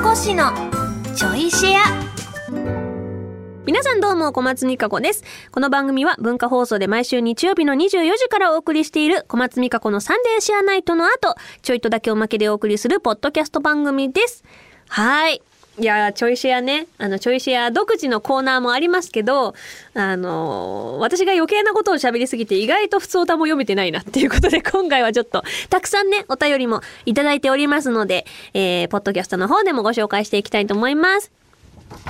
子市のちょいシェア。皆さんどうも小松美香子です。この番組は文化放送で毎週日曜日の24時からお送りしている小松美香子のサンデーシェアナイトの後ちょいとだけおまけでお送りするポッドキャスト番組です。はい。いやちょいシェアね。あのちょいシェア独自のコーナーもありますけどあの私が余計なことを喋りすぎて意外と普通歌も読めてないなっていうことで 今回はちょっとたくさんねお便りもいただいておりますので、えー、ポッドキャストの方でもご紹介していきたいと思います。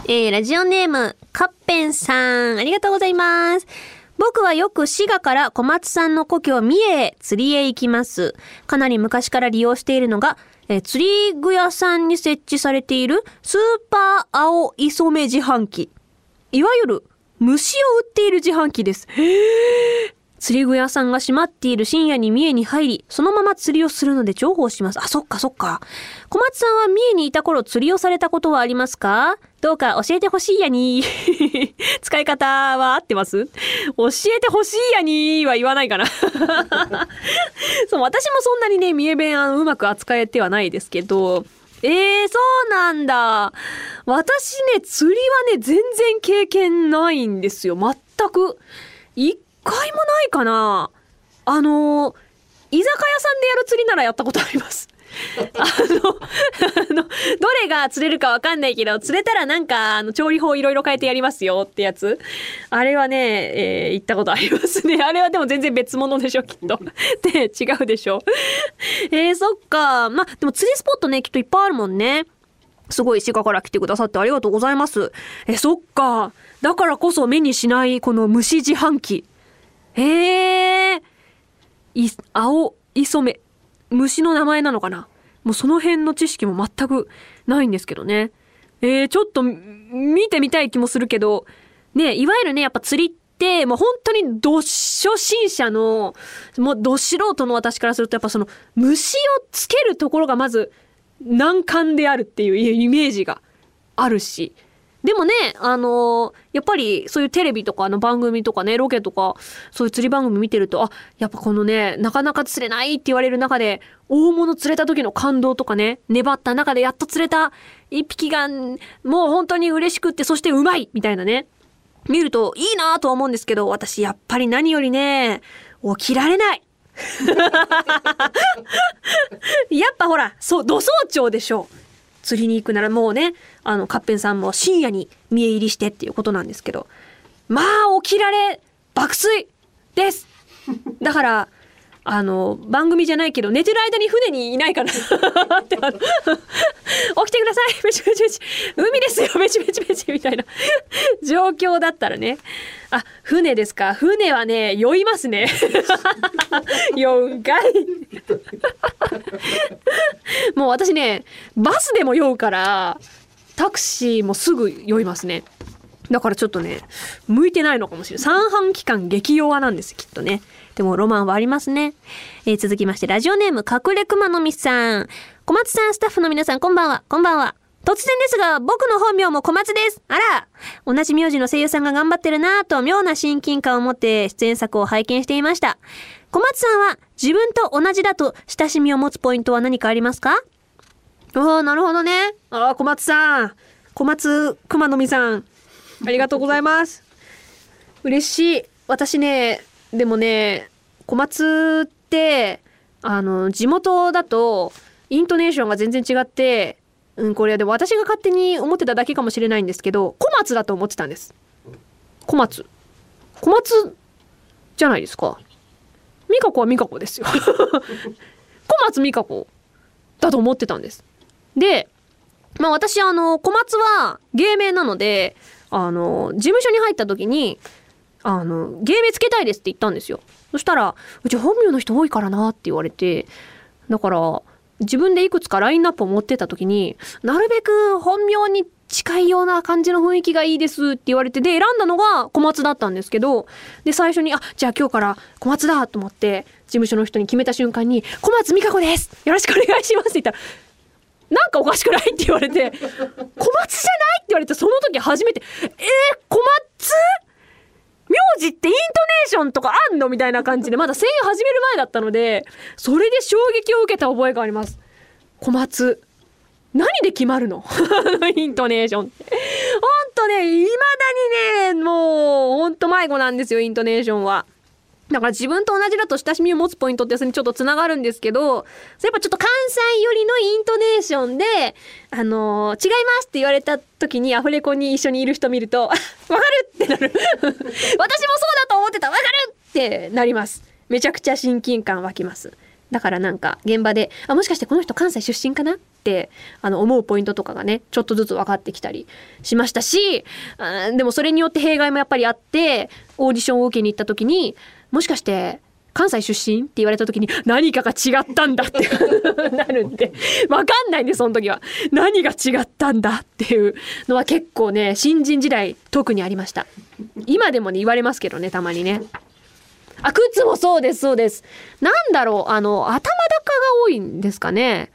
えー、ラジオネームカッペンさん。ありがとうございます。僕はよく滋賀から小松さんの故郷三重へ釣りへ行きます。かなり昔から利用しているのがえー、釣り具屋さんに設置されているスーパー青磯目自販機。いわゆる虫を売っている自販機です。釣り具屋さんが閉まっている深夜に三重に入り、そのまま釣りをするので重宝します。あ、そっかそっか。小松さんは三重にいた頃釣りをされたことはありますか？どうか教えてほしいやに 使い方は合ってます？教えてほしいやには言わないかな そう、私もそんなにね、三重弁あのうまく扱えてはないですけど、えー、そうなんだ。私ね、釣りはね、全然経験ないんですよ。全く。一回もないかな。あの、居酒屋さんでやる釣りならやったことあります。あの、あの、どれが釣れるかわかんないけど、釣れたらなんか、あの、調理法いろいろ変えてやりますよってやつ。あれはね、えー、行ったことありますね。あれはでも全然別物でしょ、きっと。で、違うでしょ。えー、そっか。までも釣りスポットね、きっといっぱいあるもんね。すごい滋賀から来てくださってありがとうございます。え、そっか。だからこそ目にしないこの虫自販機。へえ。い、青、磯目。虫の名前なのかな？もうその辺の知識も全くないんですけどね。えー、ちょっと見てみたい気もするけど、ね、いわゆるね、やっぱ釣りって、もう本当にど初心者の、もうど素人の私からすると、やっぱその虫をつけるところがまず難関であるっていうイメージがあるし、でもね、あのー、やっぱりそういうテレビとかの番組とかね、ロケとか、そういう釣り番組見てると、あ、やっぱこのね、なかなか釣れないって言われる中で、大物釣れた時の感動とかね、粘った中でやっと釣れた一匹が、もう本当に嬉しくって、そしてうまいみたいなね、見るといいなとは思うんですけど、私やっぱり何よりね、起きられない。やっぱほら、そう、土早朝でしょう。釣りに行くならもうね、あの、カッペンさんも深夜に見え入りしてっていうことなんですけど、まあ、起きられ、爆睡です。だから、あの、番組じゃないけど、寝てる間に船にいないかな。って起きてください。めちめちめち海ですよ。めちめちめちみたいな。状況だったらね。あ、船ですか。船はね、酔いますね。酔うんかい。もう私ね、バスでも酔うから、タクシーもすぐ酔いますね。だからちょっとね、向いてないのかもしれない。三半期間激弱なんです、きっとね。でもロマンはありますね。えー、続きまして、ラジオネーム、隠れ熊のみさん。小松さん、スタッフの皆さん、こんばんは。こんばんは。突然ですが、僕の本名も小松です。あら同じ名字の声優さんが頑張ってるなぁと妙な親近感を持って出演作を拝見していました。小松さんは自分と同じだと親しみを持つポイントは何かありますか？ああ、なるほどね。ああ、小松さん。小松熊のみさん。ありがとうございます。嬉しい。私ね、でもね、小松って、あの、地元だと、イントネーションが全然違って、うん、これはでも私が勝手に思ってただけかもしれないんですけど、小松だと思ってたんです。小松。小松じゃないですか。美香子は美香子ですよ。小松美香子だと思ってたんです。で、まあ私あの、小松は芸名なので、あの、事務所に入った時に、あの、芸名つけたいですって言ったんですよ。そしたら、うち本名の人多いからなって言われて、だから、自分でいくつかラインナップを持ってた時に、なるべく本名に近いような感じの雰囲気がいいですって言われて、で、選んだのが小松だったんですけど、で、最初に、あ、じゃあ今日から小松だと思って、事務所の人に決めた瞬間に、小松美香子です!よろしくお願いしますって言ったら、なんかおかしくないって言われて、小松じゃないって言われて、その時初めて、えー、小松？字ってイントネーションとかあんの？みたいな感じで、まだ声優始める前だったので、それで衝撃を受けた覚えがあります。小松。何で決まるの？イントネーションって。ほんとね、未だにね、もう、ほんと迷子なんですよ、イントネーションは。だから自分と同じだと親しみを持つポイントってそれにちょっとつながるんですけど、それやっぱちょっと関西寄りのイントネーションで、あのー、違いますって言われた時にアフレコに一緒にいる人見ると、わかるってなる。私もそうだと思ってたわかるってなります。めちゃくちゃ親近感湧きます。だからなんか現場で、あ、もしかしてこの人関西出身かなってあの思うポイントとかがね、ちょっとずつ分かってきたりしましたし、でもそれによって弊害もやっぱりあって、オーディションを受けに行った時に、もしかして関西出身って言われた時に何かが違ったんだって なるんで。わかんないんでその時は。何が違ったんだっていうのは結構ね新人時代特にありました。今でもね言われますけどねたまにね。あ靴もそうですそうです。なんだろうあの頭高が多いんですかね。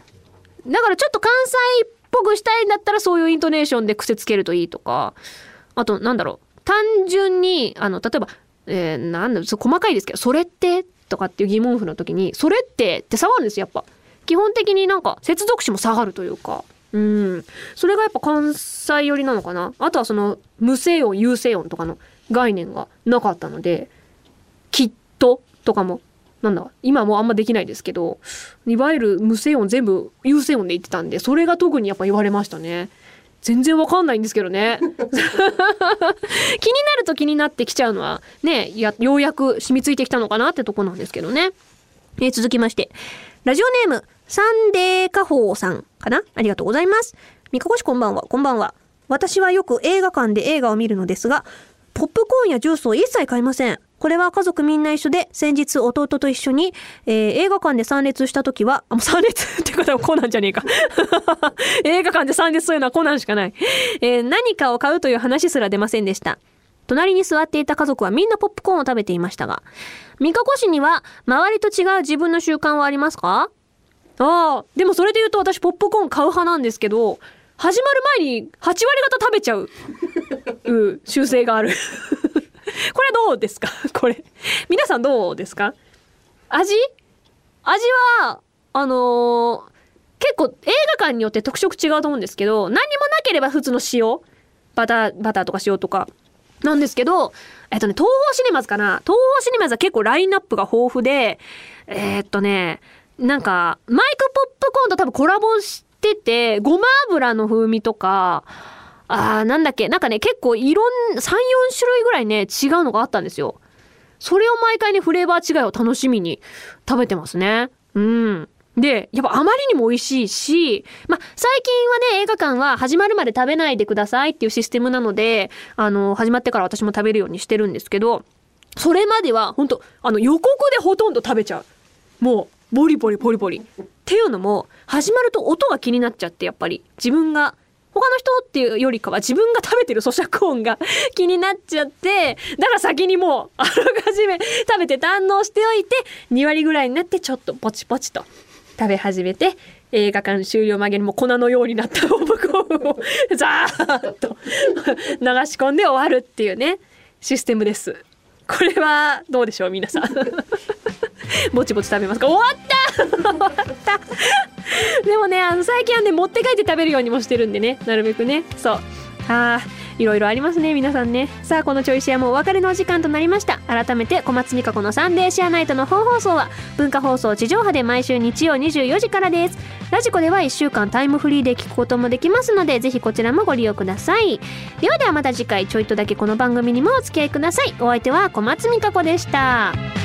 だからちょっと関西っぽくしたいんだったらそういうイントネーションで癖つけるといいとか。あとなんだろう。単純にあの例えばえー、なんだ細かいですけど、それってとかっていう疑問符の時に、それってって下がるんですよ、やっぱ。基本的になんか接続詞も下がるというか。うん。それがやっぱ関西寄りなのかな？あとはその無声音、有声音とかの概念がなかったので、きっととかも、なんだ、今もあんまできないですけど、いわゆる無声音全部有声音で言ってたんで、それが特にやっぱ言われましたね。全然わかんないんですけどね。気になると気になってきちゃうのはね、や、ようやく染みついてきたのかなってとこなんですけどね。えー、続きまして、ラジオネーム、サンデーカホーさんかな？ありがとうございます。三かこしこんばんは、こんばんは。私はよく映画館で映画を見るのですが、ポップコーンやジュースを一切買いません。これは家族みんな一緒で、先日弟と一緒に、えー、映画館で参列した時は、あ、参列って方はコナンじゃねえか。映画館で参列するのはコナンしかない。えー、何かを買うという話すら出ませんでした。隣に座っていた家族はみんなポップコーンを食べていましたが、三カ市には周りと違う自分の習慣はありますか？ああ、でもそれで言うと私ポップコーン買う派なんですけど、始まる前に8割方食べちゃう、う習性があるこれどうですか？これ。皆さんどうですか？味？味は、あのー、結構映画館によって特色違うと思うんですけど、何もなければ普通の塩、バター、バターとか塩とか、なんですけど、えっとね、東方シネマズかな？東方シネマズは結構ラインナップが豊富で、えー、っとね、なんか、マイクポップコーンと多分コラボしてて、ごま油の風味とか、あー、なんだっけ、なんかね、結構いろん、3、4種類ぐらいね、違うのがあったんですよ。それを毎回ね、フレーバー違いを楽しみに食べてますね。うん。で、やっぱあまりにも美味しいし、ま、最近はね、映画館は始まるまで食べないでくださいっていうシステムなので、あの、始まってから私も食べるようにしてるんですけど、それまでは、本当あの、予告でほとんど食べちゃう。もう、ボリボリボリボリ。っていうのも、始まると音が気になっちゃって、やっぱり。自分が他の人っていうよりかは自分が食べてる咀嚼音が 気になっちゃって、だから先にもうあらかじめ 食べて堪能しておいて、2割ぐらいになってちょっとポチポチと食べ始めて、映画館終了間際にも粉のようになったポップコーンを ザーッと流し込んで終わるっていうね、システムです。これはどうでしょう皆さん。ぼちぼち食べますか？でもねあの最近はね持って帰って食べるようにもしてるんでねなるべくね。そう。あいろいろありますね皆さんね。さあこのちょいシェアもお別れのお時間となりました。改めて小松美香子のサンデーシェアナイトの本放送は文化放送地上波で毎週日曜24時からです。ラジコでは1週間タイムフリーで聞くこともできますのでぜひこちらもご利用ください。ではではまた次回ちょいとだけこの番組にもお付き合いください。お相手は小松美香子でした。